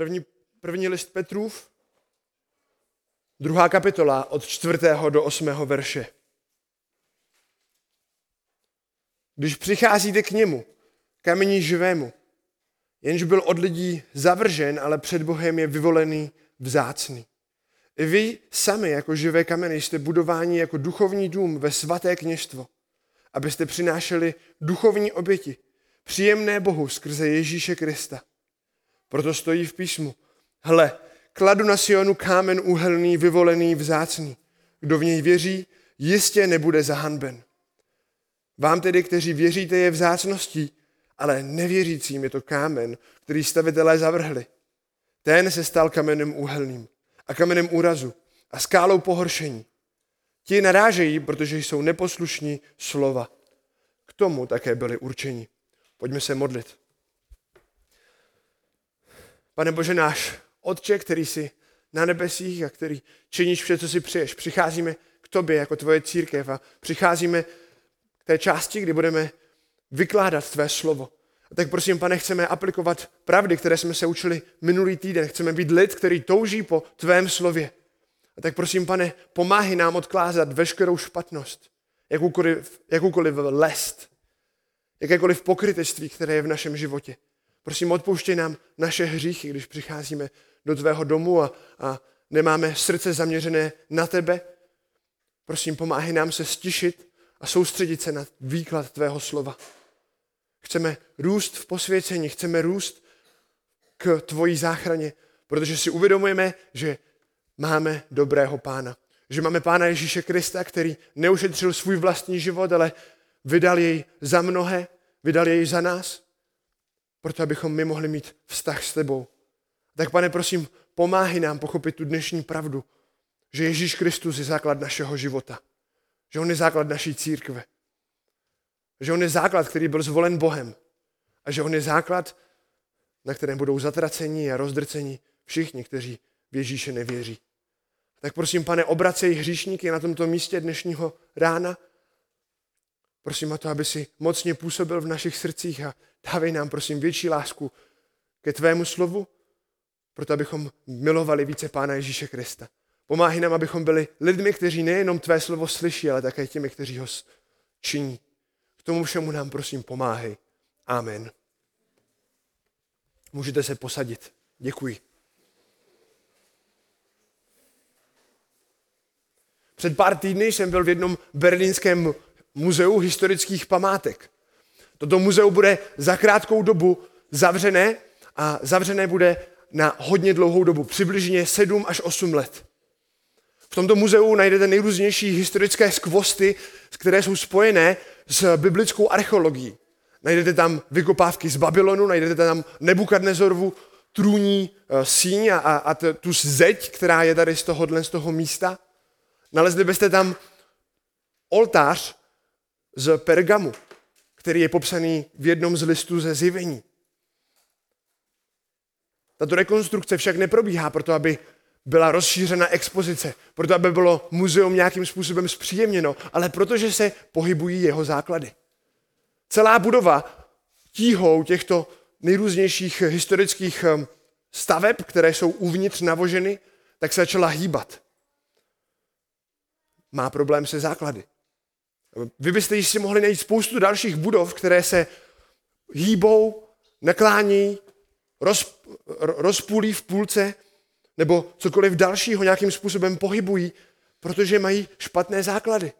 První, první list Petrův, druhá kapitola od čtvrtého do osmého verše. Když přicházíte k němu, kamení živému, jenž byl od lidí zavržen, ale před Bohem je vyvolený vzácný. I vy sami jako živé kameny jste budováni jako duchovní dům ve svaté kněžstvo, abyste přinášeli duchovní oběti, příjemné Bohu skrze Ježíše Krista. Proto stojí v písmu. Hle, kladu na Sionu kámen úhelný, vyvolený, vzácný. Kdo v něj věří, jistě nebude zahanben. Vám tedy, kteří věříte, je vzácností, ale nevěřícím je to kámen, který stavitelé zavrhli. Ten se stal kamenem úhelným a kamenem úrazu a skálou pohoršení. Ti narážejí, protože jsou neposlušní slova. K tomu také byli určeni. Pojďme se modlit. Pane Bože náš, Otče, který jsi na nebesích a který činíš vše, co si přeješ, přicházíme k tobě jako tvoje církev a přicházíme k té části, kdy budeme vykládat tvé slovo. A tak prosím, pane, chceme aplikovat pravdy, které jsme se učili minulý týden. Chceme být lid, který touží po tvém slově. A tak prosím, pane, pomáhy nám odklázat veškerou špatnost, jakoukoliv, jakoukoliv lest, jakékoliv pokrytectví, které je v našem životě. Prosím, odpouštěj nám naše hříchy, když přicházíme do tvého domu a, a nemáme srdce zaměřené na tebe. Prosím, pomáhej nám se stišit a soustředit se na výklad tvého slova. Chceme růst v posvěcení, chceme růst k tvojí záchraně, protože si uvědomujeme, že máme dobrého pána. Že máme pána Ježíše Krista, který neušetřil svůj vlastní život, ale vydal jej za mnohé, vydal jej za nás, proto abychom my mohli mít vztah s tebou. Tak pane, prosím, pomáhej nám pochopit tu dnešní pravdu, že Ježíš Kristus je základ našeho života. Že on je základ naší církve. Že on je základ, který byl zvolen Bohem. A že on je základ, na kterém budou zatraceni a rozdrceni všichni, kteří v Ježíše nevěří. Tak prosím, pane, obracej hříšníky na tomto místě dnešního rána. Prosím o to, aby si mocně působil v našich srdcích a dávej nám, prosím, větší lásku ke tvému slovu, proto abychom milovali více Pána Ježíše Krista. Pomáhej nám, abychom byli lidmi, kteří nejenom tvé slovo slyší, ale také těmi, kteří ho činí. K tomu všemu nám prosím pomáhej. Amen. Můžete se posadit. Děkuji. Před pár týdny jsem byl v jednom berlínském muzeu historických památek. Toto muzeum bude za krátkou dobu zavřené a zavřené bude na hodně dlouhou dobu, přibližně 7 až 8 let. V tomto muzeu najdete nejrůznější historické skvosty, které jsou spojené s biblickou archeologií. Najdete tam vykopávky z Babylonu, najdete tam Nebukadnezorovu trůní eh, síň a, a tu zeď, která je tady z tohohle, z toho místa. Nalezli byste tam oltář z Pergamu, který je popsaný v jednom z listů ze zjevení. Tato rekonstrukce však neprobíhá proto, aby byla rozšířena expozice, proto aby bylo muzeum nějakým způsobem zpříjemněno, ale protože se pohybují jeho základy. Celá budova tíhou těchto nejrůznějších historických ehm, staveb, které jsou uvnitř navoženy, tak se začala hýbat. Má problém se základy. Vy byste jistě mohli najít spoustu dalších budov, které se hýbou, naklání, roz, rozpůlí v půlce, nebo cokoliv dalšího nějakým způsobem pohybují, protože mají špatné základy.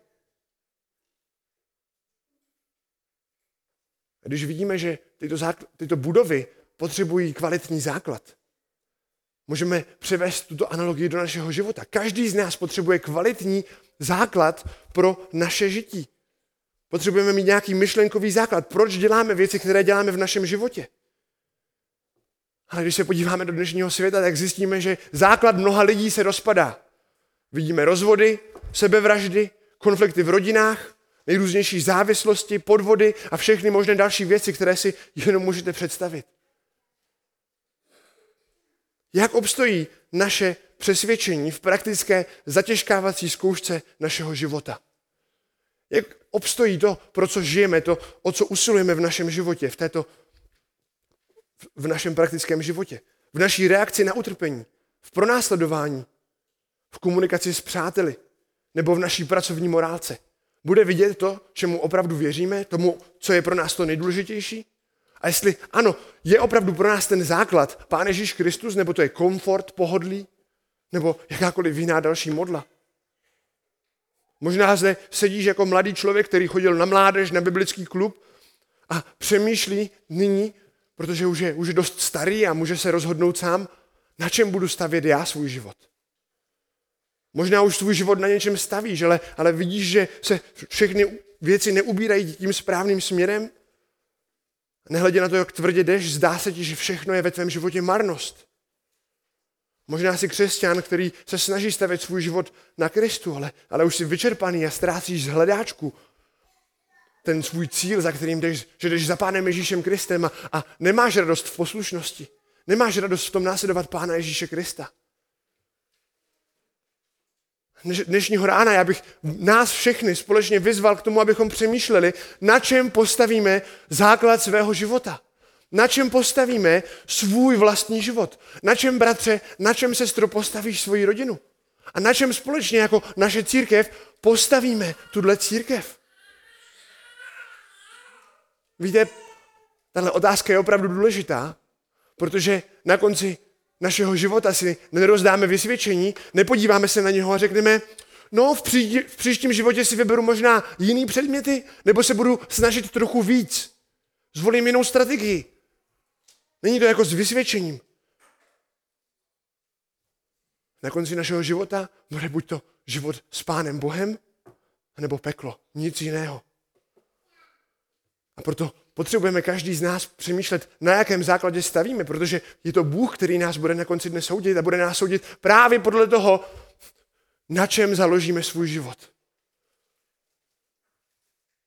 Když vidíme, že tyto, zákl- tyto budovy potřebují kvalitní základ, můžeme převést tuto analogii do našeho života. Každý z nás potřebuje kvalitní základ pro naše žití. Potřebujeme mít nějaký myšlenkový základ. Proč děláme věci, které děláme v našem životě? Ale když se podíváme do dnešního světa, tak zjistíme, že základ mnoha lidí se rozpadá. Vidíme rozvody, sebevraždy, konflikty v rodinách, nejrůznější závislosti, podvody a všechny možné další věci, které si jenom můžete představit. Jak obstojí naše přesvědčení v praktické zatěžkávací zkoušce našeho života? Jak obstojí to, pro co žijeme, to, o co usilujeme v našem životě, v této v našem praktickém životě. v naší reakci na utrpení, v pronásledování, v komunikaci s přáteli nebo v naší pracovní morálce. Bude vidět to, čemu opravdu věříme, tomu, co je pro nás to nejdůležitější? A jestli ano, je opravdu pro nás ten základ Pán Ježíš Kristus, nebo to je komfort, pohodlí, nebo jakákoliv jiná další modla. Možná zde sedíš jako mladý člověk, který chodil na mládež, na biblický klub a přemýšlí nyní, protože už je, už je dost starý a může se rozhodnout sám, na čem budu stavět já svůj život. Možná už svůj život na něčem stavíš, ale, ale vidíš, že se všechny věci neubírají tím správným směrem. Nehledě na to, jak tvrdě jdeš, zdá se ti, že všechno je ve tvém životě marnost. Možná jsi křesťan, který se snaží stavět svůj život na Kristu, ale, ale už jsi vyčerpaný a ztrácíš z hledáčku ten svůj cíl, za kterým jdeš, že jdeš za Pánem Ježíšem Kristem a, a nemáš radost v poslušnosti. Nemáš radost v tom následovat Pána Ježíše Krista. Dnešního rána já bych nás všechny společně vyzval k tomu, abychom přemýšleli, na čem postavíme základ svého života. Na čem postavíme svůj vlastní život? Na čem, bratře, na čem, sestro, postavíš svoji rodinu? A na čem společně jako naše církev postavíme tuhle církev? Víte, tahle otázka je opravdu důležitá, protože na konci našeho života si nerozdáme vysvědčení, nepodíváme se na něho a řekneme, no v, pří, v příštím životě si vyberu možná jiný předměty, nebo se budu snažit trochu víc. Zvolím jinou strategii. Není to jako s vysvědčením. Na konci našeho života bude buď to život s Pánem Bohem, nebo peklo. Nic jiného. A proto potřebujeme každý z nás přemýšlet, na jakém základě stavíme, protože je to Bůh, který nás bude na konci dne soudit a bude nás soudit právě podle toho, na čem založíme svůj život.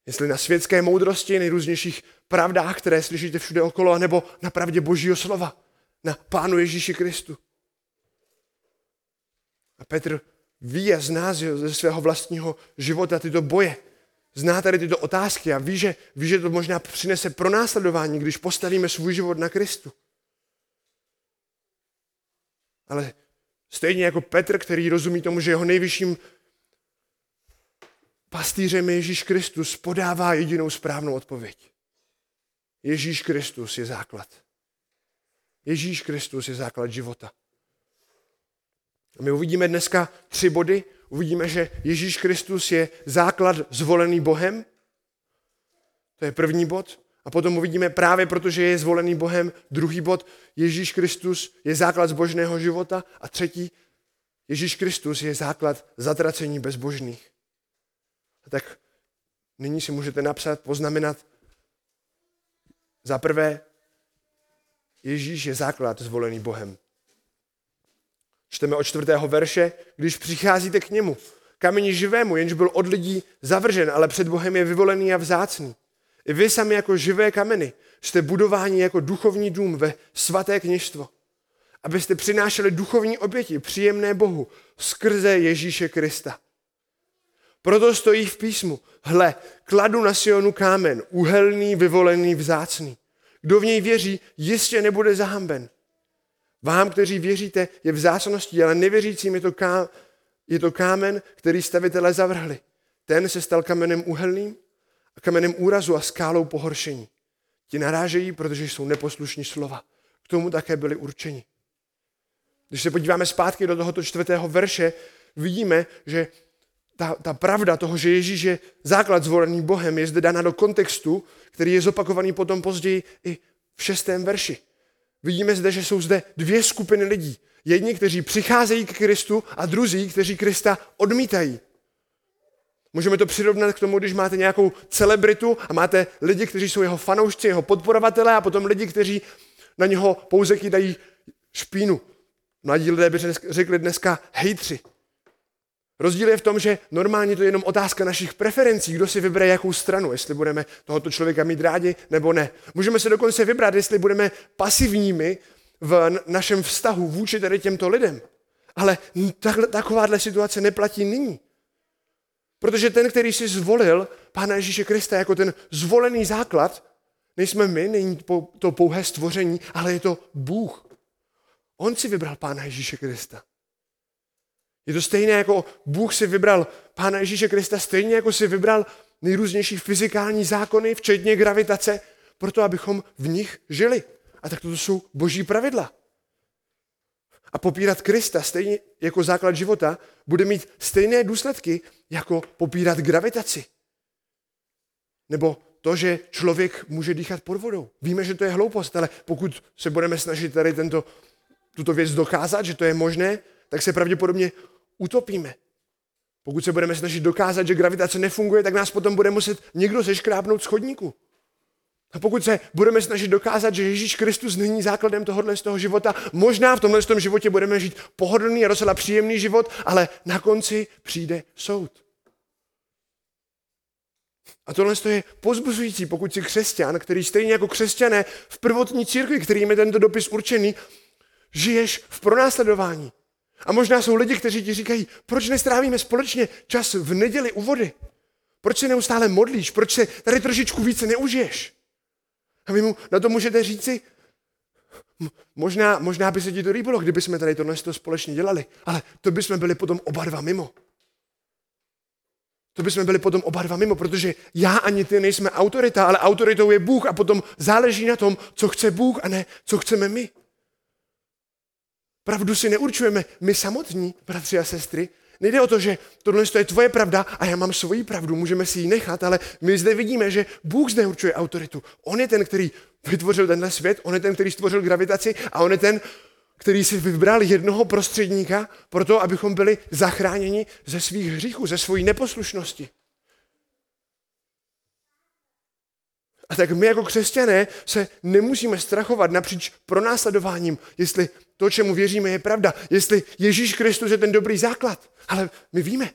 Jestli na světské moudrosti, nejrůznějších pravdách, které slyšíte všude okolo, nebo na pravdě Božího slova, na Pánu Ježíši Kristu. A Petr ví a zná ze svého vlastního života tyto boje. Zná tady tyto otázky a ví, že, ví, že to možná přinese pro následování, když postavíme svůj život na Kristu. Ale stejně jako Petr, který rozumí tomu, že jeho nejvyšším pastýřem je Ježíš Kristus, podává jedinou správnou odpověď. Ježíš Kristus je základ. Ježíš Kristus je základ života. A my uvidíme dneska tři body. Uvidíme, že Ježíš Kristus je základ zvolený Bohem. To je první bod. A potom uvidíme právě protože je zvolený Bohem druhý bod. Ježíš Kristus je základ zbožného života. A třetí, Ježíš Kristus je základ zatracení bezbožných. A tak nyní si můžete napsat, poznamenat, za prvé, Ježíš je základ zvolený Bohem. Čteme od čtvrtého verše, když přicházíte k němu, kameni živému, jenž byl od lidí zavržen, ale před Bohem je vyvolený a vzácný. I vy sami jako živé kameny jste budováni jako duchovní dům ve svaté kněžstvo, abyste přinášeli duchovní oběti příjemné Bohu skrze Ježíše Krista. Proto stojí v písmu, hle, kladu na Sionu kámen, uhelný, vyvolený, vzácný. Kdo v něj věří, jistě nebude zahamben. Vám, kteří věříte, je vzácností, ale nevěřícím je to, ká, je to kámen, který stavitele zavrhli. Ten se stal kamenem uhelným kamenem úrazu a skálou pohoršení. Ti narážejí, protože jsou neposlušní slova. K tomu také byli určeni. Když se podíváme zpátky do tohoto čtvrtého verše, vidíme, že ta, ta pravda toho, že Ježíš je základ zvolený Bohem, je zde dána do kontextu, který je zopakovaný potom později i v šestém verši. Vidíme zde, že jsou zde dvě skupiny lidí. Jedni, kteří přicházejí k Kristu a druzí, kteří Krista odmítají. Můžeme to přirovnat k tomu, když máte nějakou celebritu a máte lidi, kteří jsou jeho fanoušci, jeho podporovatelé a potom lidi, kteří na něho pouze kýdají špínu. Mladí lidé by řekli dneska hejtři. Rozdíl je v tom, že normálně to je jenom otázka našich preferencí, kdo si vybere jakou stranu, jestli budeme tohoto člověka mít rádi nebo ne. Můžeme se dokonce vybrat, jestli budeme pasivními v našem vztahu vůči tady těmto lidem. Ale takováhle situace neplatí nyní. Protože ten, který si zvolil Pána Ježíše Krista jako ten zvolený základ, nejsme my, není to pouhé stvoření, ale je to Bůh. On si vybral Pána Ježíše Krista. Je to stejné jako Bůh si vybral Pána Ježíše Krista, stejně jako si vybral nejrůznější fyzikální zákony, včetně gravitace, proto abychom v nich žili. A tak to jsou boží pravidla. A popírat Krista stejně jako základ života bude mít stejné důsledky, jako popírat gravitaci. Nebo to, že člověk může dýchat pod vodou. Víme, že to je hloupost, ale pokud se budeme snažit tady tento, tuto věc dokázat, že to je možné, tak se pravděpodobně utopíme. Pokud se budeme snažit dokázat, že gravitace nefunguje, tak nás potom bude muset někdo zeškrábnout schodníku. A pokud se budeme snažit dokázat, že Ježíš Kristus není základem tohohle z toho života, možná v tomhle z tom životě budeme žít pohodlný a docela příjemný život, ale na konci přijde soud. A tohle je pozbuzující, pokud jsi křesťan, který stejně jako křesťané v prvotní církvi, kterým je tento dopis určený, žiješ v pronásledování. A možná jsou lidi, kteří ti říkají, proč nestrávíme společně čas v neděli u vody? Proč se neustále modlíš? Proč se tady trošičku více neužiješ? A vy mu na to můžete říci, možná, možná by se ti to líbilo, kdyby jsme tady tohle společně dělali, ale to by jsme byli potom oba dva mimo. To by jsme byli potom oba dva mimo, protože já ani ty nejsme autorita, ale autoritou je Bůh a potom záleží na tom, co chce Bůh a ne, co chceme my. Pravdu si neurčujeme my samotní, bratři a sestry. Nejde o to, že tohle je tvoje pravda a já mám svoji pravdu, můžeme si ji nechat, ale my zde vidíme, že Bůh zde určuje autoritu. On je ten, který vytvořil tenhle svět, on je ten, který stvořil gravitaci a on je ten, který si vybral jednoho prostředníka pro to, abychom byli zachráněni ze svých hříchů, ze své neposlušnosti. A tak my jako křesťané se nemusíme strachovat napříč pronásledováním, jestli to, čemu věříme, je pravda, jestli Ježíš Kristus je ten dobrý základ. Ale my víme,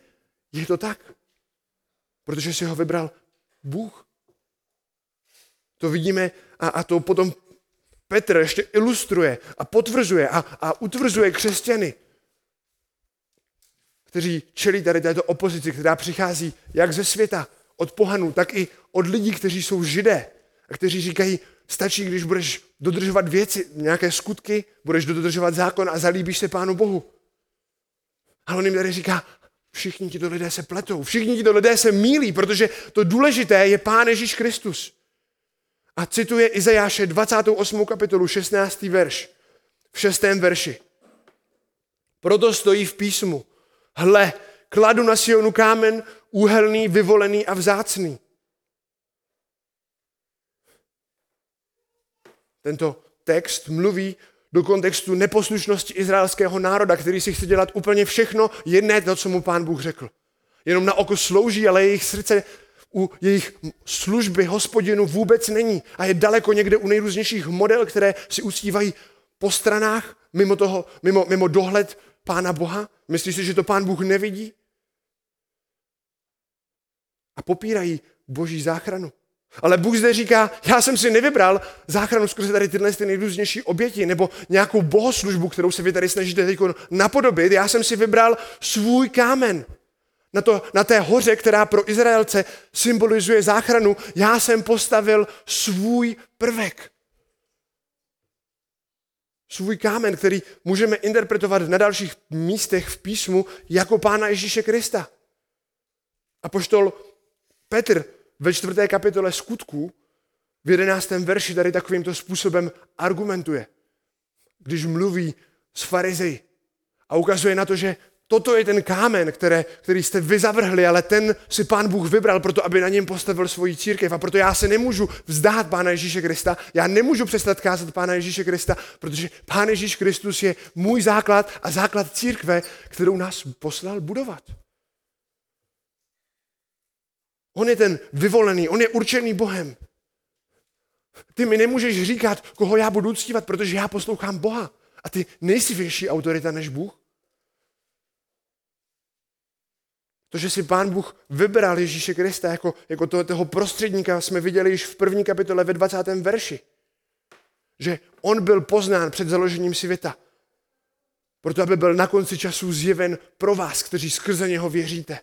je to tak. Protože si ho vybral Bůh. To vidíme a, a to potom Petr ještě ilustruje a potvrzuje a, a utvrzuje křesťany, kteří čelí tady této opozici, která přichází jak ze světa, od pohanů, tak i od lidí, kteří jsou židé a kteří říkají, stačí, když budeš dodržovat věci, nějaké skutky, budeš dodržovat zákon a zalíbíš se Pánu Bohu. A on jim tady říká, všichni tito lidé se pletou, všichni tito lidé se mílí, protože to důležité je Pán Ježíš Kristus. A cituje Izajáše 28. kapitolu 16. verš, v 6. verši. Proto stojí v písmu, hle, kladu na Sionu kámen úhelný, vyvolený a vzácný. Tento text mluví do kontextu neposlušnosti izraelského národa, který si chce dělat úplně všechno, jedné to, co mu pán Bůh řekl. Jenom na oko slouží, ale jejich srdce u jejich služby hospodinu vůbec není a je daleko někde u nejrůznějších model, které si uctívají po stranách, mimo, toho, mimo, mimo dohled Pána Boha? Myslíš si, že to Pán Bůh nevidí? A popírají boží záchranu. Ale Bůh zde říká, já jsem si nevybral záchranu skrze tady tyhle ty nejrůznější oběti nebo nějakou bohoslužbu, kterou se vy tady snažíte teď napodobit. Já jsem si vybral svůj kámen. Na, to, na té hoře, která pro Izraelce symbolizuje záchranu, já jsem postavil svůj prvek. Svůj kámen, který můžeme interpretovat na dalších místech v písmu jako Pána Ježíše Krista. A poštol Petr ve čtvrté kapitole skutků v jedenáctém verši tady takovýmto způsobem argumentuje, když mluví s farizeji a ukazuje na to, že Toto je ten kámen, které, který jste vy zavrhli, ale ten si pán Bůh vybral proto, aby na něm postavil svoji církev. A proto já se nemůžu vzdát pána Ježíše Krista, já nemůžu přestat kázat pána Ježíše Krista, protože pán Ježíš Kristus je můj základ a základ církve, kterou nás poslal budovat. On je ten vyvolený, on je určený Bohem. Ty mi nemůžeš říkat, koho já budu uctívat, protože já poslouchám Boha. A ty nejsi větší autorita než Bůh. To, že si pán Bůh vybral Ježíše Krista jako, jako toho, toho prostředníka, jsme viděli již v první kapitole ve 20. verši. Že on byl poznán před založením světa. Proto, aby byl na konci času zjeven pro vás, kteří skrze něho věříte.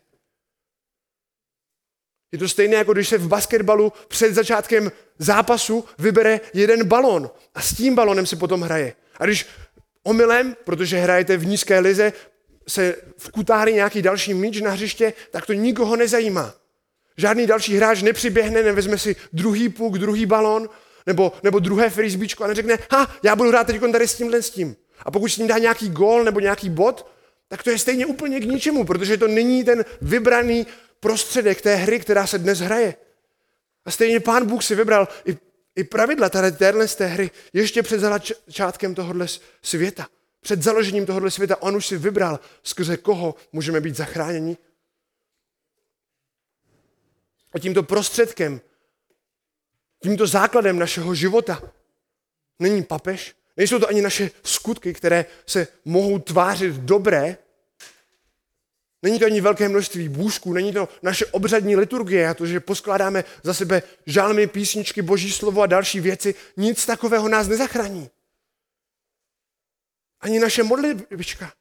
Je to stejné, jako když se v basketbalu před začátkem zápasu vybere jeden balon a s tím balonem se potom hraje. A když omylem, protože hrajete v nízké lize, se vkutáří nějaký další míč na hřiště, tak to nikoho nezajímá. Žádný další hráč nepřiběhne, nevezme si druhý puk, druhý balon, nebo, nebo druhé frisbíčko a neřekne, ha, já budu hrát teď tady s tímhle s tím. A pokud s ním dá nějaký gól nebo nějaký bod, tak to je stejně úplně k ničemu, protože to není ten vybraný prostředek té hry, která se dnes hraje. A stejně pán Bůh si vybral i, i pravidla tady téhle z té hry ještě před začátkem tohohle světa. Před založením tohohle světa on už si vybral, skrze koho můžeme být zachráněni. A tímto prostředkem, tímto základem našeho života není papež, nejsou to ani naše skutky, které se mohou tvářit dobré, Není to ani velké množství bůžků, není to naše obřadní liturgie a to, že poskládáme za sebe žálmy, písničky, boží slovo a další věci. Nic takového nás nezachrání. Ani naše modlitbička.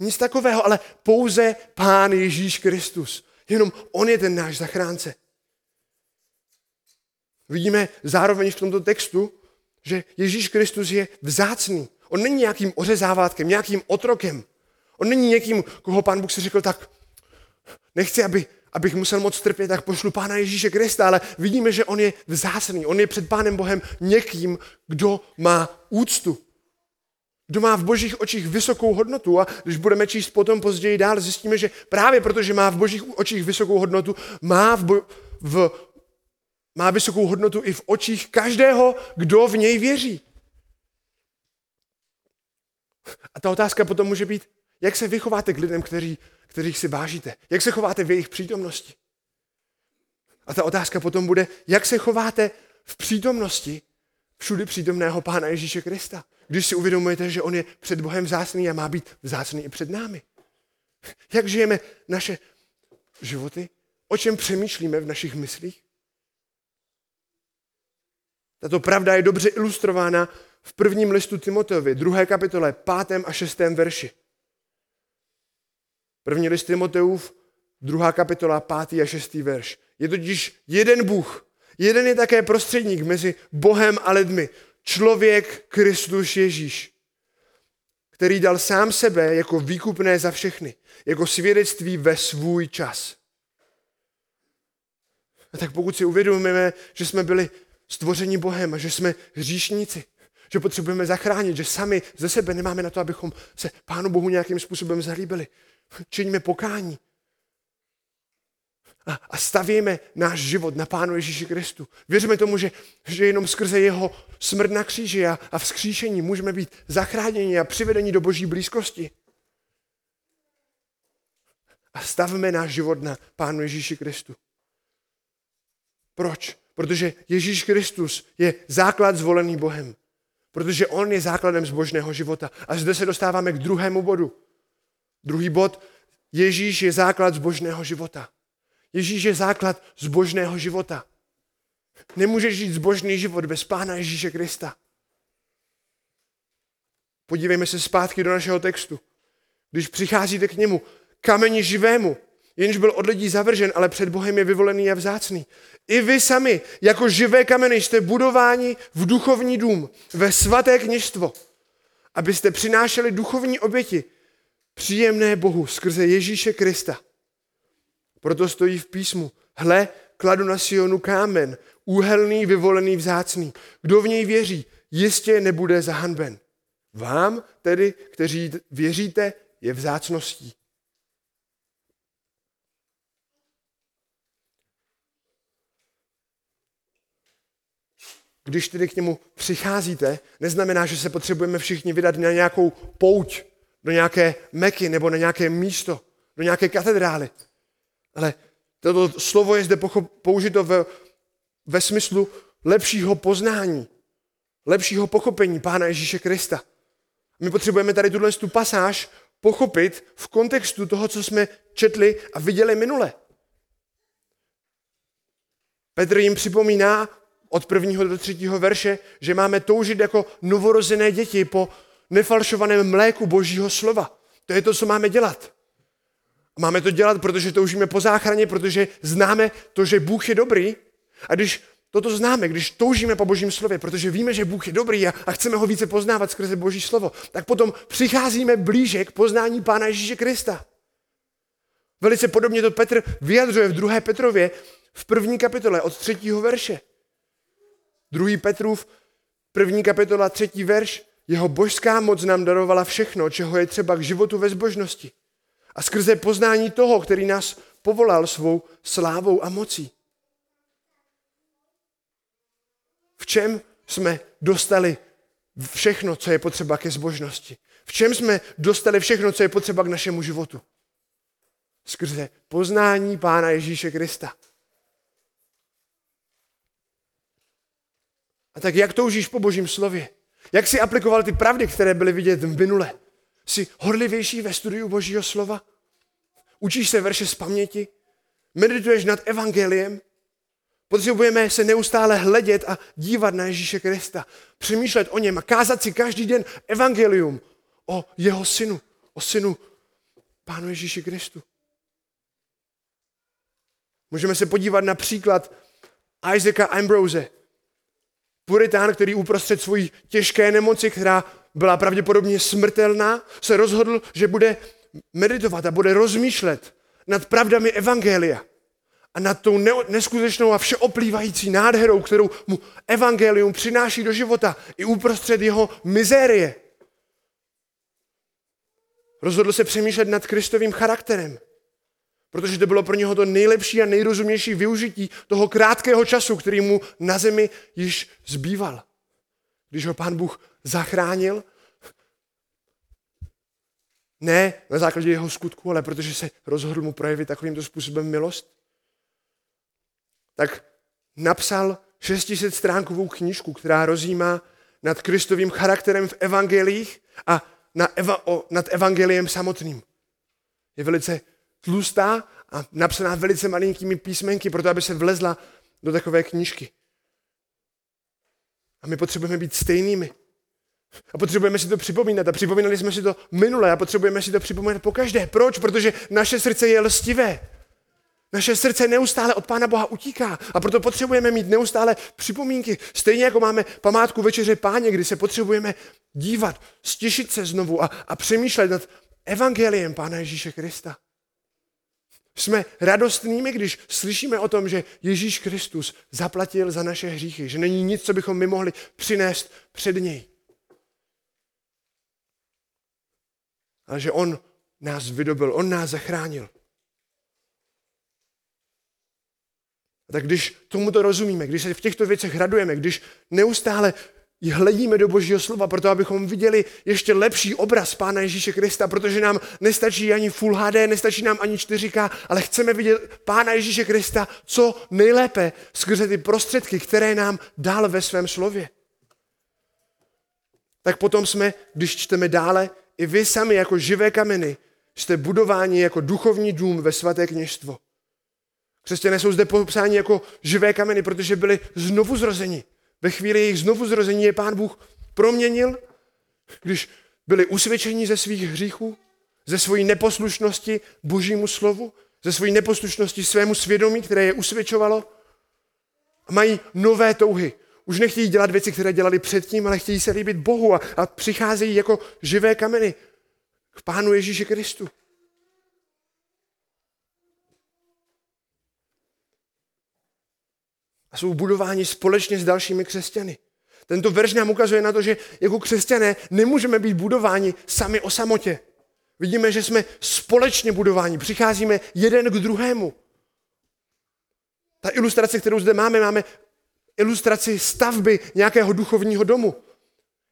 Nic takového, ale pouze Pán Ježíš Kristus. Jenom On je ten náš zachránce. Vidíme zároveň v tomto textu, že Ježíš Kristus je vzácný. On není nějakým ořezávátkem, nějakým otrokem. On není někým, koho pán Bůh si řekl, tak nechci, aby, abych musel moc trpět, tak pošlu pána Ježíše Krista, ale vidíme, že on je vzácný. On je před pánem Bohem někým, kdo má úctu. Kdo má v božích očích vysokou hodnotu a když budeme číst potom později dál, zjistíme, že právě protože má v božích očích vysokou hodnotu, má, v, bo, v, má vysokou hodnotu i v očích každého, kdo v něj věří. A ta otázka potom může být, jak se vychováte k lidem, kteří, kterých si vážíte? Jak se chováte v jejich přítomnosti? A ta otázka potom bude, jak se chováte v přítomnosti všudy přítomného Pána Ježíše Krista. Když si uvědomujete, že On je před Bohem vzácný a má být vzácný i před námi. Jak žijeme naše životy? O čem přemýšlíme v našich myslích? Tato pravda je dobře ilustrována v prvním listu Timoteovi, druhé kapitole, pátém a šestém verši. První list Timoteův, druhá kapitola, pátý a šestý verš. Je totiž jeden Bůh. Jeden je také prostředník mezi Bohem a lidmi. Člověk Kristus Ježíš, který dal sám sebe jako výkupné za všechny, jako svědectví ve svůj čas. A tak pokud si uvědomíme, že jsme byli stvoření Bohem a že jsme hříšníci, že potřebujeme zachránit, že sami ze sebe nemáme na to, abychom se Pánu Bohu nějakým způsobem zalíbili, činíme pokání. A, a stavíme náš život na Pánu Ježíši Kristu. Věříme tomu, že, že jenom skrze jeho smrt na kříži a, a vzkříšení můžeme být zachráněni a přivedeni do boží blízkosti. A stavíme náš život na Pánu Ježíši Kristu. Proč? Protože Ježíš Kristus je základ zvolený Bohem. Protože On je základem zbožného života. A zde se dostáváme k druhému bodu. Druhý bod, Ježíš je základ zbožného života. Ježíš je základ zbožného života. Nemůžeš žít zbožný život bez Pána Ježíše Krista. Podívejme se zpátky do našeho textu. Když přicházíte k němu, kameni živému, jenž byl od lidí zavržen, ale před Bohem je vyvolený a vzácný. I vy sami, jako živé kameny, jste budováni v duchovní dům, ve svaté kněžstvo, abyste přinášeli duchovní oběti, příjemné Bohu skrze Ježíše Krista. Proto stojí v písmu, hle, kladu na Sionu kámen, úhelný, vyvolený, vzácný. Kdo v něj věří, jistě nebude zahanben. Vám, tedy, kteří věříte, je vzácností. Když tedy k němu přicházíte, neznamená, že se potřebujeme všichni vydat na nějakou pouť, do nějaké meky nebo na nějaké místo, do nějaké katedrály. Ale toto slovo je zde použito ve, ve smyslu lepšího poznání, lepšího pochopení Pána Ježíše Krista. My potřebujeme tady tuhle tu pasáž pochopit v kontextu toho, co jsme četli a viděli minule. Petr jim připomíná od prvního do třetího verše, že máme toužit jako novorozené děti po nefalšovaném mléku božího slova. To je to, co máme dělat. Máme to dělat, protože toužíme po záchraně, protože známe to, že Bůh je dobrý. A když toto známe, když toužíme po Božím slově, protože víme, že Bůh je dobrý a, a chceme ho více poznávat skrze Boží slovo, tak potom přicházíme blíže k poznání Pána Ježíše Krista. Velice podobně to Petr vyjadřuje v 2. Petrově v první kapitole od třetího verše. Druhý Petrův, první kapitola, třetí verš. Jeho božská moc nám darovala všechno, čeho je třeba k životu ve zbožnosti. A skrze poznání toho, který nás povolal svou slávou a mocí. V čem jsme dostali všechno, co je potřeba ke zbožnosti? V čem jsme dostali všechno, co je potřeba k našemu životu? Skrze poznání Pána Ježíše Krista. A tak jak toužíš po božím slově? Jak jsi aplikoval ty pravdy, které byly vidět v minule? Jsi horlivější ve studiu božího slova? Učíš se verše z paměti? Medituješ nad evangeliem? Potřebujeme se neustále hledět a dívat na Ježíše Krista, přemýšlet o něm a kázat si každý den evangelium o jeho synu, o synu Pánu Ježíši Kristu. Můžeme se podívat na příklad Isaaca Ambrose, puritán, který uprostřed svojí těžké nemoci, která byla pravděpodobně smrtelná, se rozhodl, že bude meditovat a bude rozmýšlet nad pravdami Evangelia a nad tou neskutečnou a všeoplývající nádherou, kterou mu evangelium přináší do života i uprostřed jeho mizérie. Rozhodl se přemýšlet nad Kristovým charakterem, protože to bylo pro něho to nejlepší a nejrozumější využití toho krátkého času, který mu na zemi již zbýval. Když ho pán Bůh zachránil, ne na základě jeho skutku, ale protože se rozhodl mu projevit takovýmto způsobem milost, tak napsal 600 stránkovou knížku, která rozjímá nad Kristovým charakterem v evangelích a na eva, o, nad evangeliem samotným. Je velice tlustá a napsaná velice malinkými písmenky, proto aby se vlezla do takové knížky. A my potřebujeme být stejnými. A potřebujeme si to připomínat. A připomínali jsme si to minule a potřebujeme si to připomínat po každé. Proč? Protože naše srdce je lstivé. Naše srdce neustále od Pána Boha utíká a proto potřebujeme mít neustále připomínky. Stejně jako máme památku večeře páně, kdy se potřebujeme dívat, stěšit se znovu a, a přemýšlet nad evangeliem Pána Ježíše Krista. Jsme radostnými, když slyšíme o tom, že Ježíš Kristus zaplatil za naše hříchy, že není nic, co bychom my mohli přinést před něj. Ale že On nás vydobil, On nás zachránil. tak když tomuto rozumíme, když se v těchto věcech radujeme, když neustále hledíme do Božího slova, proto abychom viděli ještě lepší obraz Pána Ježíše Krista, protože nám nestačí ani Full HD, nestačí nám ani 4K, ale chceme vidět Pána Ježíše Krista co nejlépe skrze ty prostředky, které nám dal ve svém slově. Tak potom jsme, když čteme dále, i vy sami jako živé kameny jste budováni jako duchovní dům ve svaté kněžstvo. Křesťané jsou zde popsáni jako živé kameny, protože byli znovu zrozeni. Ve chvíli jejich znovu zrození je pán Bůh proměnil, když byli usvědčeni ze svých hříchů, ze svojí neposlušnosti božímu slovu, ze svojí neposlušnosti svému svědomí, které je usvědčovalo. Mají nové touhy. Už nechtějí dělat věci, které dělali předtím, ale chtějí se líbit Bohu a, a přicházejí jako živé kameny k Pánu Ježíši Kristu. A jsou budováni společně s dalšími křesťany. Tento verš nám ukazuje na to, že jako křesťané nemůžeme být budováni sami o samotě. Vidíme, že jsme společně budováni, přicházíme jeden k druhému. Ta ilustrace, kterou zde máme, máme ilustraci stavby nějakého duchovního domu.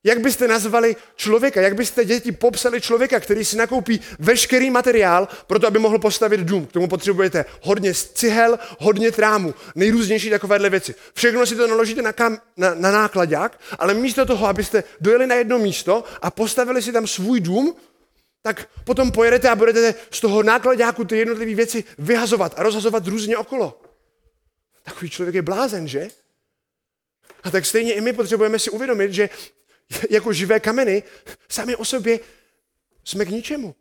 Jak byste nazvali člověka, jak byste děti popsali člověka, který si nakoupí veškerý materiál pro to, aby mohl postavit dům. K tomu potřebujete hodně cihel, hodně trámu, nejrůznější takovéhle věci. Všechno si to naložíte na, kam, na, na nákladák, ale místo toho, abyste dojeli na jedno místo a postavili si tam svůj dům, tak potom pojedete a budete z toho nákladáku ty jednotlivé věci vyhazovat a rozhazovat různě okolo. Takový člověk je blázen, že? A tak stejně i my potřebujeme si uvědomit, že jako živé kameny, sami o sobě jsme k ničemu.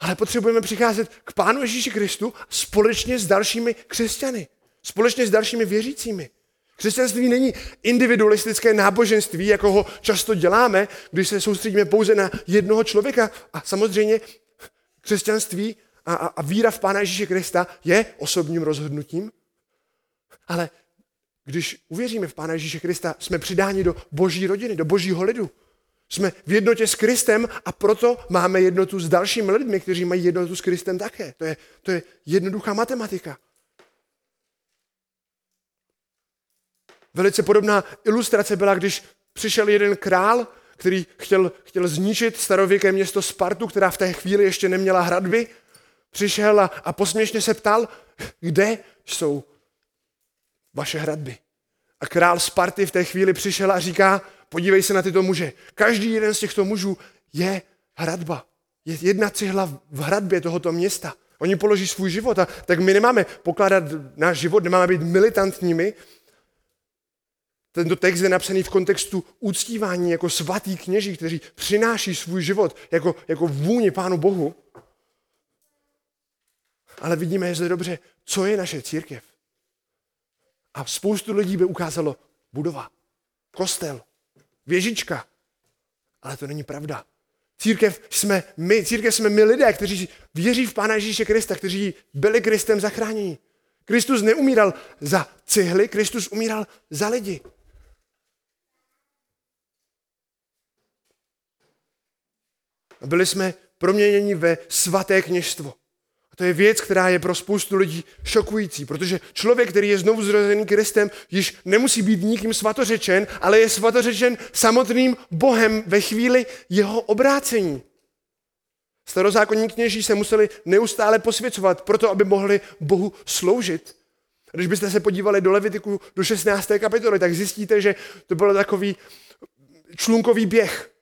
Ale potřebujeme přicházet k Pánu Ježíši Kristu společně s dalšími křesťany, společně s dalšími věřícími. Křesťanství není individualistické náboženství, jako ho často děláme, když se soustředíme pouze na jednoho člověka. A samozřejmě křesťanství a, a, a víra v Pána Ježíše Krista je osobním rozhodnutím, ale když uvěříme v Pána Ježíše Krista, jsme přidáni do boží rodiny, do božího lidu. Jsme v jednotě s Kristem a proto máme jednotu s dalšími lidmi, kteří mají jednotu s Kristem také. To je, to je jednoduchá matematika. Velice podobná ilustrace byla, když přišel jeden král, který chtěl, chtěl zničit starověké město Spartu, která v té chvíli ještě neměla hradby. Přišel a, a posměšně se ptal, kde jsou vaše hradby. A král Sparty v té chvíli přišel a říká, podívej se na tyto muže. Každý jeden z těchto mužů je hradba. Je jedna cihla v hradbě tohoto města. Oni položí svůj život a tak my nemáme pokládat náš život, nemáme být militantními, tento text je napsaný v kontextu uctívání jako svatý kněží, kteří přináší svůj život jako, jako vůni Pánu Bohu. Ale vidíme, je zde dobře, co je naše církev. A spoustu lidí by ukázalo budova, kostel, věžička. Ale to není pravda. Církev jsme my, církev jsme my lidé, kteří věří v Pána Ježíše Krista, kteří byli Kristem zachráněni. Kristus neumíral za cihly, Kristus umíral za lidi. Byli jsme proměněni ve svaté kněžstvo. A to je věc, která je pro spoustu lidí šokující, protože člověk, který je znovu zrozený Kristem, již nemusí být nikým svatořečen, ale je svatořečen samotným Bohem ve chvíli jeho obrácení. Starozákonní kněží se museli neustále posvěcovat, proto aby mohli Bohu sloužit. Když byste se podívali do Levitiku do 16. kapitoly, tak zjistíte, že to byl takový člunkový běh.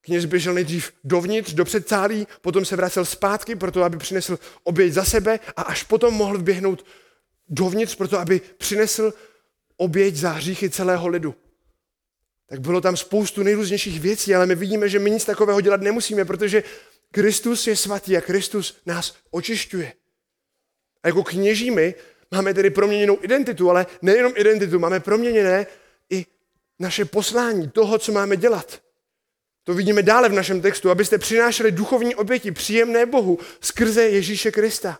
Kněz běžel nejdřív dovnitř, do předcálí, potom se vracel zpátky, proto aby přinesl oběť za sebe a až potom mohl běhnout dovnitř, proto aby přinesl oběť za hříchy celého lidu. Tak bylo tam spoustu nejrůznějších věcí, ale my vidíme, že my nic takového dělat nemusíme, protože Kristus je svatý a Kristus nás očišťuje. A jako kněží my máme tedy proměněnou identitu, ale nejenom identitu, máme proměněné i naše poslání toho, co máme dělat. To vidíme dále v našem textu, abyste přinášeli duchovní oběti příjemné Bohu skrze Ježíše Krista.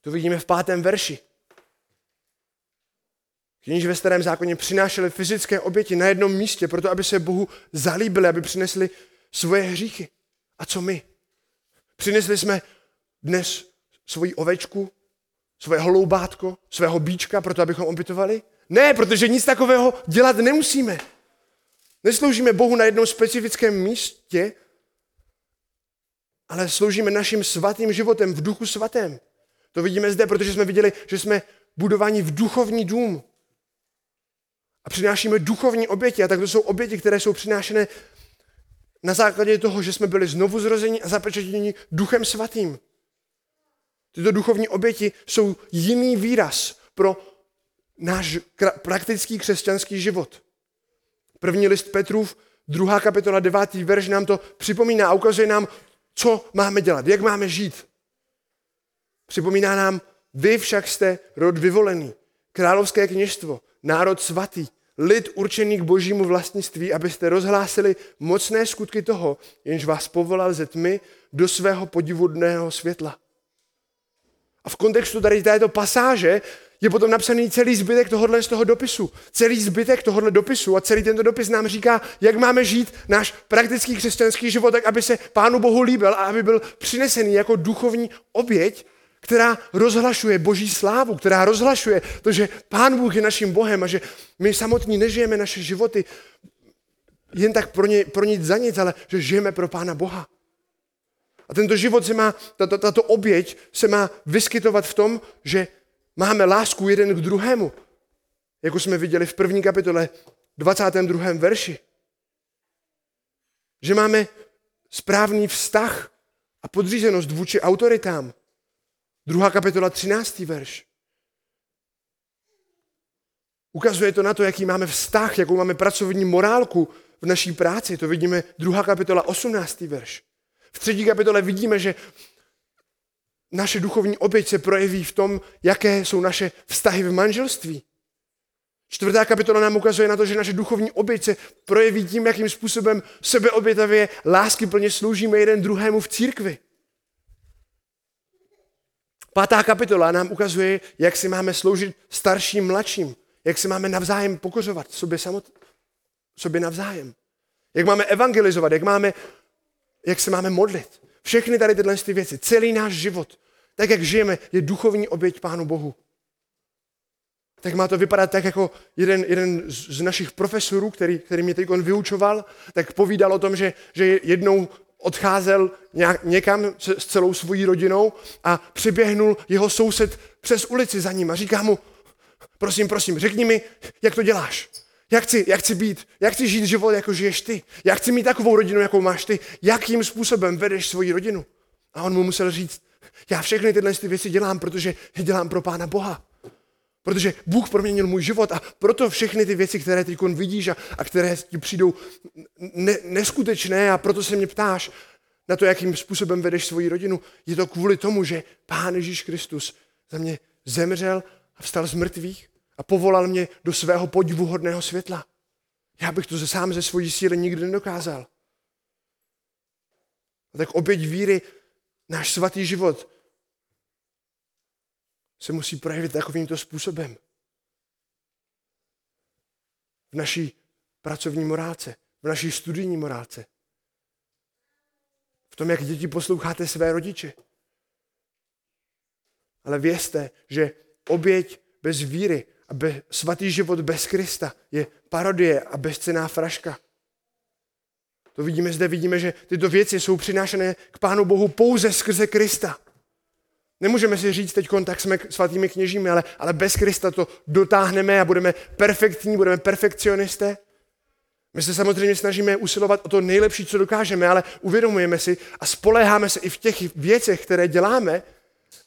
To vidíme v pátém verši. Kníž ve starém zákoně přinášeli fyzické oběti na jednom místě, proto aby se Bohu zalíbili, aby přinesli svoje hříchy. A co my? Přinesli jsme dnes svoji ovečku, svoje holoubátko, svého bíčka, proto abychom obětovali? Ne, protože nic takového dělat nemusíme. Nesloužíme Bohu na jednom specifickém místě, ale sloužíme naším svatým životem v duchu svatém. To vidíme zde, protože jsme viděli, že jsme budováni v duchovní dům. A přinášíme duchovní oběti. A tak to jsou oběti, které jsou přinášené na základě toho, že jsme byli znovu zrozeni a zapečetěni duchem svatým. Tyto duchovní oběti jsou jiný výraz pro náš praktický křesťanský život. První list Petrův, druhá kapitola, devátý verš nám to připomíná a ukazuje nám, co máme dělat, jak máme žít. Připomíná nám, vy však jste rod vyvolený, královské kněžstvo, národ svatý, lid určený k božímu vlastnictví, abyste rozhlásili mocné skutky toho, jenž vás povolal ze tmy do svého podivodného světla. A v kontextu tady této pasáže je potom napsaný celý zbytek tohohle z toho dopisu. Celý zbytek tohohle dopisu a celý tento dopis nám říká, jak máme žít náš praktický křesťanský život, tak aby se Pánu Bohu líbil a aby byl přinesený jako duchovní oběť, která rozhlašuje boží slávu, která rozhlašuje to, že Pán Bůh je naším Bohem a že my samotní nežijeme naše životy jen tak pro, ně, pro nic za nic, ale že žijeme pro Pána Boha. A tento život se má, tato, tato oběť se má vyskytovat v tom, že máme lásku jeden k druhému, jako jsme viděli v první kapitole 22. verši. Že máme správný vztah a podřízenost vůči autoritám. Druhá kapitola 13. verš. Ukazuje to na to, jaký máme vztah, jakou máme pracovní morálku v naší práci. To vidíme druhá kapitola 18. verš. V třetí kapitole vidíme, že naše duchovní oběť se projeví v tom, jaké jsou naše vztahy v manželství. Čtvrtá kapitola nám ukazuje na to, že naše duchovní oběť se projeví tím, jakým způsobem sebeobětavě lásky plně sloužíme jeden druhému v církvi. Pátá kapitola nám ukazuje, jak si máme sloužit starším, mladším, jak si máme navzájem pokořovat sobě, samot, sobě navzájem. Jak máme evangelizovat, jak, máme, jak se máme modlit. Všechny tady tyhle ty věci, celý náš život, tak jak žijeme, je duchovní oběť Pánu Bohu. Tak má to vypadat tak, jako jeden, jeden z našich profesorů, který, který mě teď vyučoval, tak povídal o tom, že, že jednou odcházel nějak, někam s, s celou svojí rodinou a přiběhnul jeho soused přes ulici za ním a říká mu, prosím, prosím, řekni mi, jak to děláš. Jak chci, jak chci být, jak chci žít život, jako žiješ ty. Jak chci mít takovou rodinu, jakou máš ty. Jakým způsobem vedeš svoji rodinu. A on mu musel říct, já všechny tyhle ty věci dělám, protože je dělám pro Pána Boha. Protože Bůh proměnil můj život a proto všechny ty věci, které teď vidíš a, a které ti přijdou ne, neskutečné a proto se mě ptáš na to, jakým způsobem vedeš svoji rodinu, je to kvůli tomu, že Pán Ježíš Kristus za mě zemřel a vstal z mrtvých a povolal mě do svého podivuhodného světla. Já bych to sám ze svojí síly nikdy nedokázal. A tak oběť víry, náš svatý život, se musí projevit takovýmto způsobem. V naší pracovní morálce, v naší studijní morálce. V tom, jak děti posloucháte své rodiče. Ale vězte, že oběť bez víry a be, svatý život bez Krista je parodie a bezcená fraška. To vidíme zde, vidíme, že tyto věci jsou přinášené k Pánu Bohu pouze skrze Krista. Nemůžeme si říct teď, tak jsme svatými kněžími, ale, ale bez Krista to dotáhneme a budeme perfektní, budeme perfekcionisté. My se samozřejmě snažíme usilovat o to nejlepší, co dokážeme, ale uvědomujeme si a spoléháme se i v těch věcech, které děláme,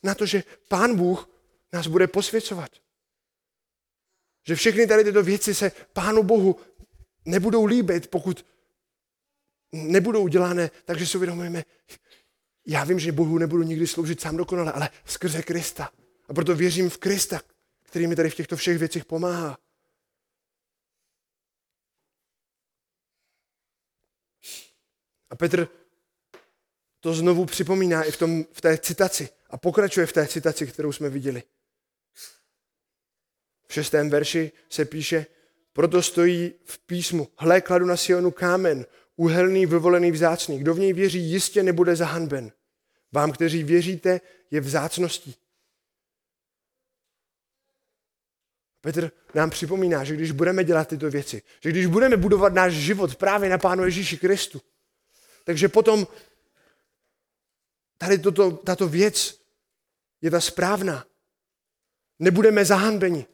na to, že Pán Bůh nás bude posvěcovat. Že všechny tady tyto věci se Pánu Bohu nebudou líbit, pokud nebudou udělané, takže si uvědomujeme, já vím, že Bohu nebudu nikdy sloužit sám dokonale, ale skrze Krista. A proto věřím v Krista, který mi tady v těchto všech věcech pomáhá. A Petr to znovu připomíná i v, tom, v té citaci a pokračuje v té citaci, kterou jsme viděli. V šestém verši se píše, proto stojí v písmu, hle, kladu na Sionu kámen, uhelný, vyvolený, vzácný. Kdo v něj věří, jistě nebude zahanben. Vám, kteří věříte, je vzácností. Petr nám připomíná, že když budeme dělat tyto věci, že když budeme budovat náš život právě na Pánu Ježíši Kristu, takže potom tady toto, tato věc je ta správná. Nebudeme zahanbeni.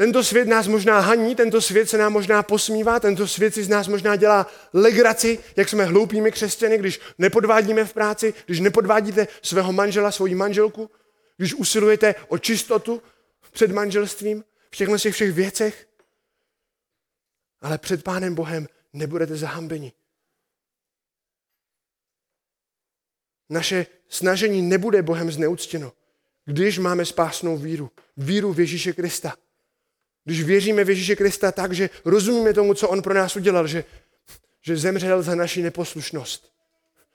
Tento svět nás možná haní, tento svět se nám možná posmívá, tento svět si z nás možná dělá legraci, jak jsme hloupými křesťany, když nepodvádíme v práci, když nepodvádíte svého manžela, svoji manželku, když usilujete o čistotu před manželstvím, v těchto těch všech věcech. Ale před Pánem Bohem nebudete zahambeni. Naše snažení nebude Bohem zneuctěno, když máme spásnou víru. Víru v Ježíše Krista. Když věříme v Ježíše Krista tak, že rozumíme tomu, co On pro nás udělal, že, že zemřel za naši neposlušnost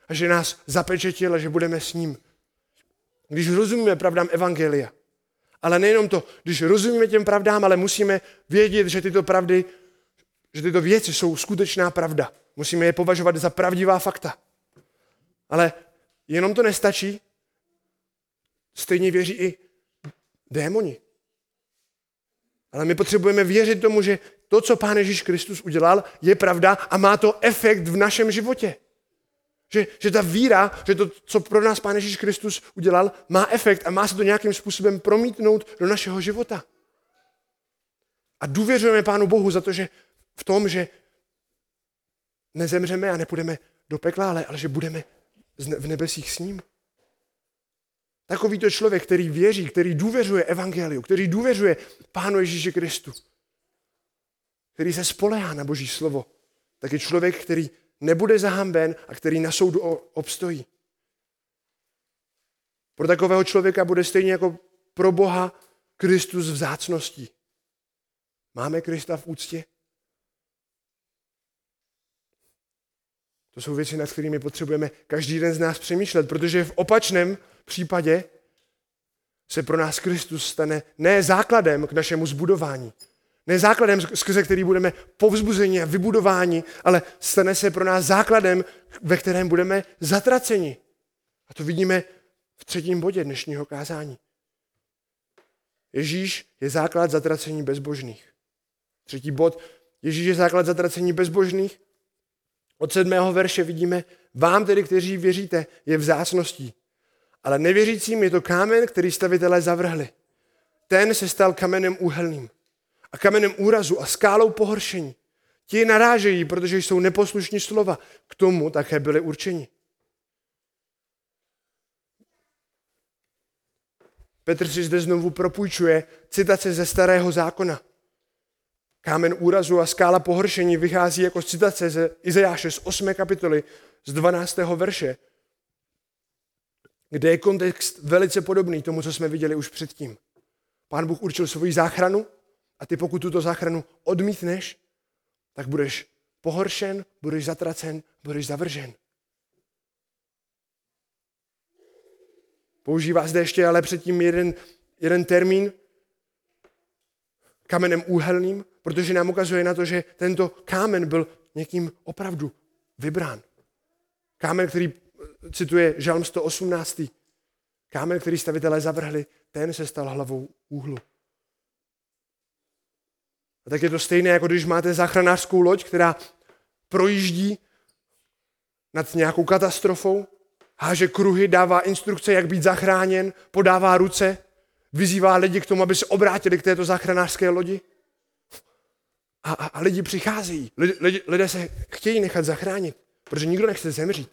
a že nás zapečetil a že budeme s ním. Když rozumíme pravdám Evangelia. Ale nejenom to, když rozumíme těm pravdám, ale musíme vědět, že tyto pravdy, že tyto věci jsou skutečná pravda. Musíme je považovat za pravdivá fakta. Ale jenom to nestačí. Stejně věří i démoni. Ale my potřebujeme věřit tomu, že to, co Pán Ježíš Kristus udělal, je pravda a má to efekt v našem životě. Že, že ta víra, že to, co pro nás Pán Ježíš Kristus udělal, má efekt a má se to nějakým způsobem promítnout do našeho života. A důvěřujeme Pánu Bohu za to, že v tom, že nezemřeme a nepůjdeme do pekla, ale, ale že budeme v nebesích s ním. Takový to člověk, který věří, který důvěřuje evangeliu, který důvěřuje Pánu Ježíši Kristu, který se spolehá na Boží slovo, tak je člověk, který nebude zahamben a který na soudu obstojí. Pro takového člověka bude stejně jako pro Boha Kristus vzácností. Máme Krista v úctě? To jsou věci, nad kterými potřebujeme každý den z nás přemýšlet, protože v opačném případě se pro nás Kristus stane ne základem k našemu zbudování, ne základem, skrze který budeme povzbuzeni a vybudováni, ale stane se pro nás základem, ve kterém budeme zatraceni. A to vidíme v třetím bodě dnešního kázání. Ježíš je základ zatracení bezbožných. Třetí bod. Ježíš je základ zatracení bezbožných. Od sedmého verše vidíme, vám tedy, kteří věříte, je vzácností. Ale nevěřícím je to kámen, který stavitelé zavrhli. Ten se stal kamenem úhelným a kamenem úrazu a skálou pohoršení. Ti narážejí, protože jsou neposlušní slova. K tomu také byli určeni. Petr si zde znovu propůjčuje citace ze starého zákona. Kámen úrazu a skála pohoršení vychází jako citace ze Izajáše z 8. kapitoly z 12. verše, kde je kontext velice podobný tomu, co jsme viděli už předtím. Pán Bůh určil svoji záchranu a ty pokud tuto záchranu odmítneš, tak budeš pohoršen, budeš zatracen, budeš zavržen. Používá zde ještě ale předtím jeden, jeden termín, kamenem úhelným, protože nám ukazuje na to, že tento kámen byl někým opravdu vybrán. Kámen, který cituje Žalm 118. Kámen, který stavitelé zavrhli, ten se stal hlavou úhlu. A tak je to stejné, jako když máte záchranářskou loď, která projíždí nad nějakou katastrofou, háže kruhy, dává instrukce, jak být zachráněn, podává ruce, vyzývá lidi k tomu, aby se obrátili k této záchranářské lodi. A, a, a lidi přicházejí. Lidi, lidé se chtějí nechat zachránit, protože nikdo nechce zemřít.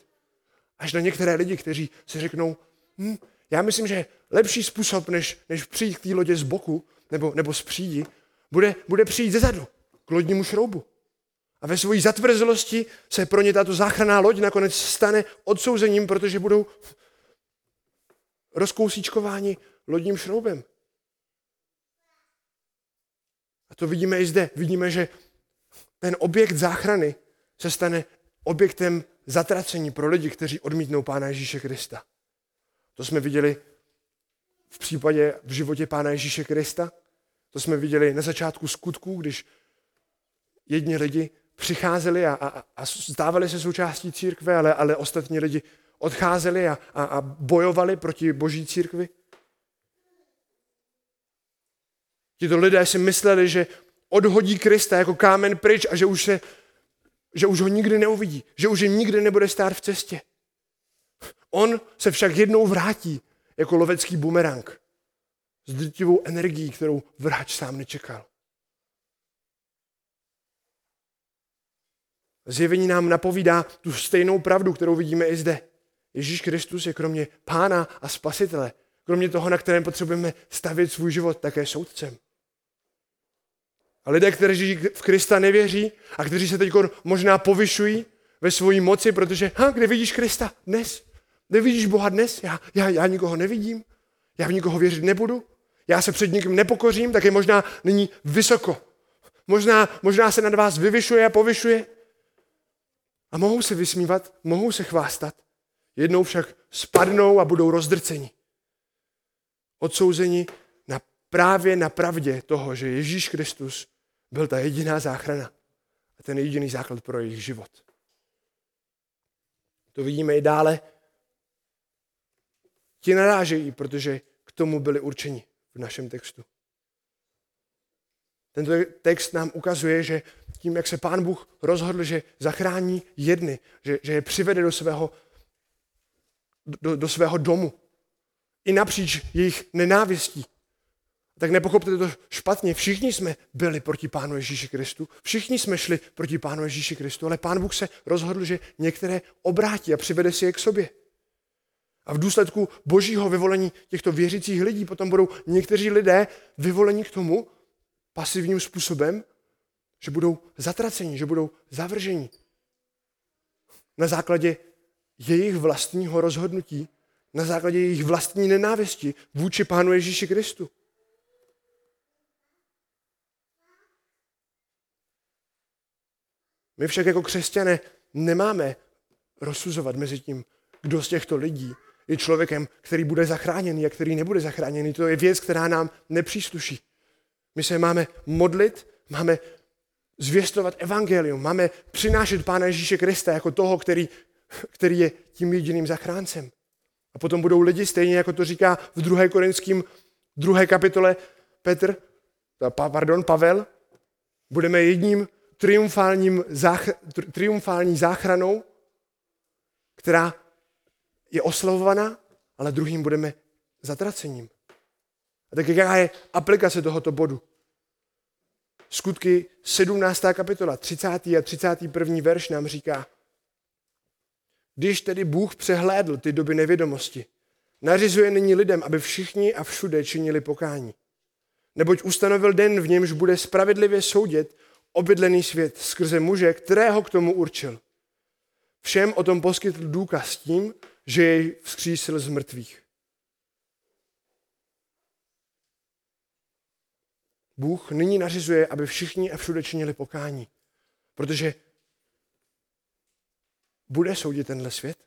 Až na některé lidi, kteří si řeknou, hm, já myslím, že lepší způsob, než, než přijít k té lodě z boku nebo, nebo z přídi, bude, bude přijít ze zadu, k lodnímu šroubu. A ve své zatvrzelosti se pro ně tato záchranná loď nakonec stane odsouzením, protože budou rozkousíčkováni lodním šroubem. A to vidíme i zde. Vidíme, že ten objekt záchrany se stane objektem zatracení pro lidi, kteří odmítnou Pána Ježíše Krista. To jsme viděli v případě v životě Pána Ježíše Krista. To jsme viděli na začátku skutků, když jedni lidi přicházeli a, a, a stávali se součástí církve, ale, ale ostatní lidi odcházeli a, a, a bojovali proti boží církvi. Tito lidé si mysleli, že odhodí Krista jako kámen pryč a že už, se, že už ho nikdy neuvidí, že už jim nikdy nebude stát v cestě. On se však jednou vrátí jako lovecký bumerang s drtivou energií, kterou vrhač sám nečekal. Zjevení nám napovídá tu stejnou pravdu, kterou vidíme i zde. Ježíš Kristus je kromě pána a spasitele, kromě toho, na kterém potřebujeme stavět svůj život, také soudcem. A lidé, kteří v Krista nevěří a kteří se teď možná povyšují ve svojí moci, protože, ha, kde vidíš Krista? Dnes. Nevidíš Boha dnes? Já, já, já nikoho nevidím. Já v nikoho věřit nebudu. Já se před nikým nepokořím, tak je možná nyní vysoko. Možná, možná se nad vás vyvyšuje a povyšuje. A mohou se vysmívat, mohou se chvástat. Jednou však spadnou a budou rozdrceni. Odsouzeni na právě na pravdě toho, že Ježíš Kristus byl ta jediná záchrana a ten jediný základ pro jejich život. To vidíme i dále. Ti narážejí, protože k tomu byli určeni v našem textu. Tento text nám ukazuje, že tím, jak se pán Bůh rozhodl, že zachrání jedny, že, že je přivede do svého, do, do svého domu, i napříč jejich nenávistí, tak nepochopte to špatně. Všichni jsme byli proti Pánu Ježíši Kristu, všichni jsme šli proti Pánu Ježíši Kristu, ale Pán Bůh se rozhodl, že některé obrátí a přivede si je k sobě. A v důsledku božího vyvolení těchto věřících lidí potom budou někteří lidé vyvoleni k tomu pasivním způsobem, že budou zatraceni, že budou zavrženi. Na základě jejich vlastního rozhodnutí na základě jejich vlastní nenávisti vůči Pánu Ježíši Kristu. My však jako křesťané nemáme rozsuzovat mezi tím, kdo z těchto lidí je člověkem, který bude zachráněný a který nebude zachráněný. To je věc, která nám nepřísluší. My se máme modlit, máme zvěstovat evangelium, máme přinášet Pána Ježíše Krista jako toho, který, který je tím jediným zachráncem. A potom budou lidi, stejně jako to říká v 2. korinským druhé kapitole Petr, pardon, Pavel, budeme jedním triumfálním zách, triumfální záchranou, která je oslavovaná, ale druhým budeme zatracením. A tak jaká je aplikace tohoto bodu? Skutky 17. kapitola, 30. a 31. verš nám říká, když tedy Bůh přehlédl ty doby nevědomosti, nařizuje nyní lidem, aby všichni a všude činili pokání. Neboť ustanovil den, v němž bude spravedlivě soudit obydlený svět skrze muže, kterého k tomu určil. Všem o tom poskytl důkaz tím, že jej vzkřísil z mrtvých. Bůh nyní nařizuje, aby všichni a všude činili pokání. Protože bude soudit tenhle svět.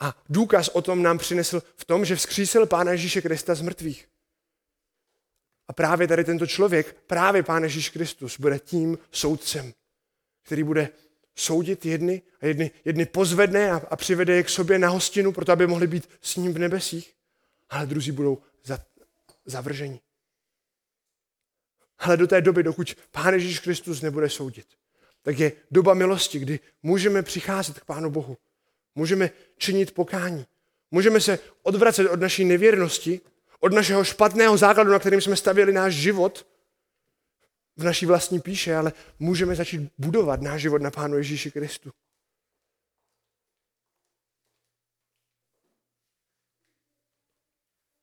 A důkaz o tom nám přinesl v tom, že vzkřísil Pána Ježíše Krista z mrtvých. A právě tady tento člověk, právě Pán Ježíš Kristus, bude tím soudcem, který bude soudit jedny a jedny, jedny pozvedne a, a přivede je k sobě na hostinu, proto aby mohli být s ním v nebesích, ale druzí budou za, zavrženi. Ale do té doby, dokud Pán Ježíš Kristus nebude soudit, tak je doba milosti, kdy můžeme přicházet k Pánu Bohu. Můžeme činit pokání. Můžeme se odvracet od naší nevěrnosti, od našeho špatného základu, na kterým jsme stavěli náš život v naší vlastní píše, ale můžeme začít budovat náš život na Pánu Ježíši Kristu.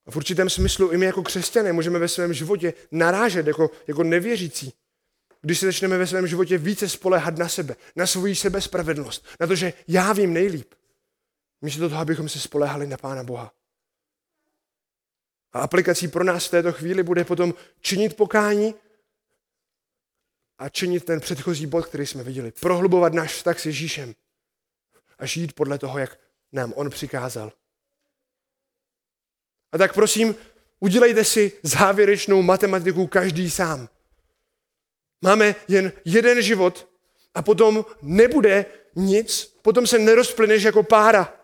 A v určitém smyslu i my jako křesťané můžeme ve svém životě narážet jako, jako nevěřící. Když se začneme ve svém životě více spolehat na sebe, na svoji sebespravedlnost, na to, že já vím nejlíp, místo toho, abychom se spolehali na Pána Boha. A aplikací pro nás v této chvíli bude potom činit pokání a činit ten předchozí bod, který jsme viděli. Prohlubovat náš vztah s Ježíšem a žít podle toho, jak nám on přikázal. A tak prosím, udělejte si závěrečnou matematiku každý sám. Máme jen jeden život a potom nebude nic, potom se nerozplyneš jako pára.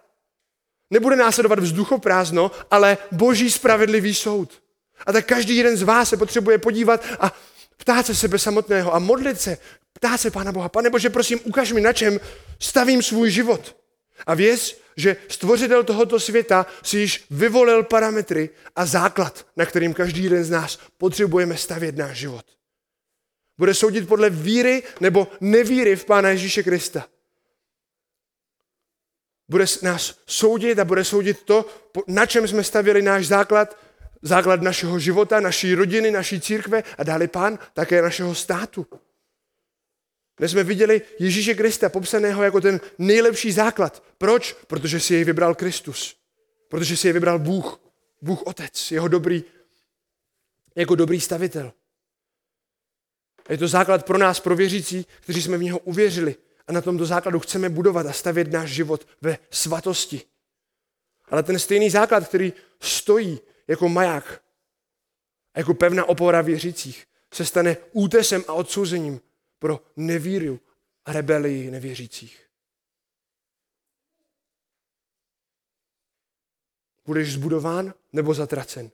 Nebude následovat vzduchoprázdno, ale boží spravedlivý soud. A tak každý jeden z vás se potřebuje podívat a ptát se sebe samotného a modlit se, ptát se Pána Boha, pane Bože, prosím, ukaž mi, na čem stavím svůj život. A věř, že stvořitel tohoto světa si již vyvolil parametry a základ, na kterým každý jeden z nás potřebujeme stavět náš život. Bude soudit podle víry nebo nevíry v Pána Ježíše Krista. Bude nás soudit a bude soudit to, na čem jsme stavěli náš základ, základ našeho života, naší rodiny, naší církve a dále pán také našeho státu. Dnes jsme viděli Ježíše Krista popsaného jako ten nejlepší základ. Proč? Protože si jej vybral Kristus. Protože si jej vybral Bůh. Bůh Otec, jeho dobrý, jako dobrý stavitel. Je to základ pro nás, pro věřící, kteří jsme v něho uvěřili. A na tomto základu chceme budovat a stavět náš život ve svatosti. Ale ten stejný základ, který stojí jako maják a jako pevná opora věřících, se stane útesem a odsouzením pro nevíru a rebelii nevěřících. Budeš zbudován nebo zatracen?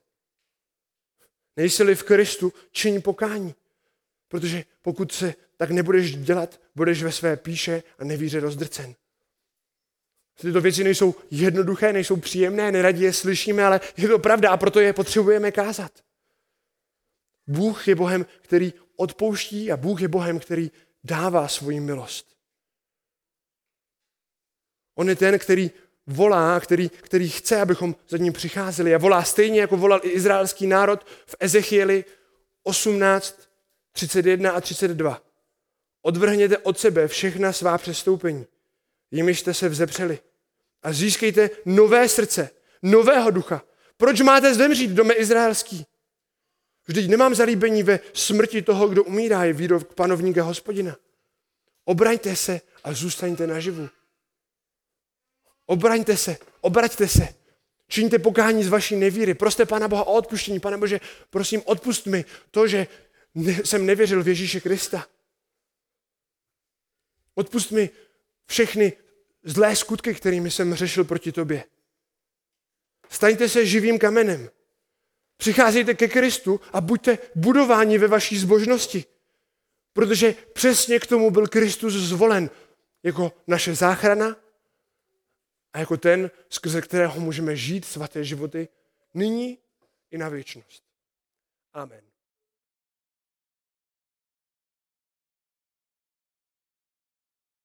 Nejsi-li v Kristu, čiň pokání. Protože pokud se tak nebudeš dělat, budeš ve své píše a nevíře rozdrcen. Tyto věci nejsou jednoduché, nejsou příjemné, neradí je slyšíme, ale je to pravda a proto je potřebujeme kázat. Bůh je Bohem, který odpouští a Bůh je Bohem, který dává svoji milost. On je ten, který volá, který, který chce, abychom za ním přicházeli a volá stejně, jako volal i izraelský národ v Ezechieli 18, 31 a 32. Odvrhněte od sebe všechna svá přestoupení, jimiž jste se vzepřeli a získejte nové srdce, nového ducha. Proč máte zemřít, dome izraelský? Vždyť nemám zalíbení ve smrti toho, kdo umírá, je výrok panovníka hospodina. Obraňte se a zůstaňte naživu. Obraňte se, obraťte se. Čiňte pokání z vaší nevíry. Proste Pána Boha o odpuštění. Pane Bože, prosím, odpust mi to, že jsem nevěřil v Ježíše Krista. Odpust mi všechny zlé skutky, kterými jsem řešil proti tobě. Staňte se živým kamenem. Přicházejte ke Kristu a buďte budováni ve vaší zbožnosti. Protože přesně k tomu byl Kristus zvolen jako naše záchrana a jako ten, skrze kterého můžeme žít svaté životy nyní i na věčnost. Amen.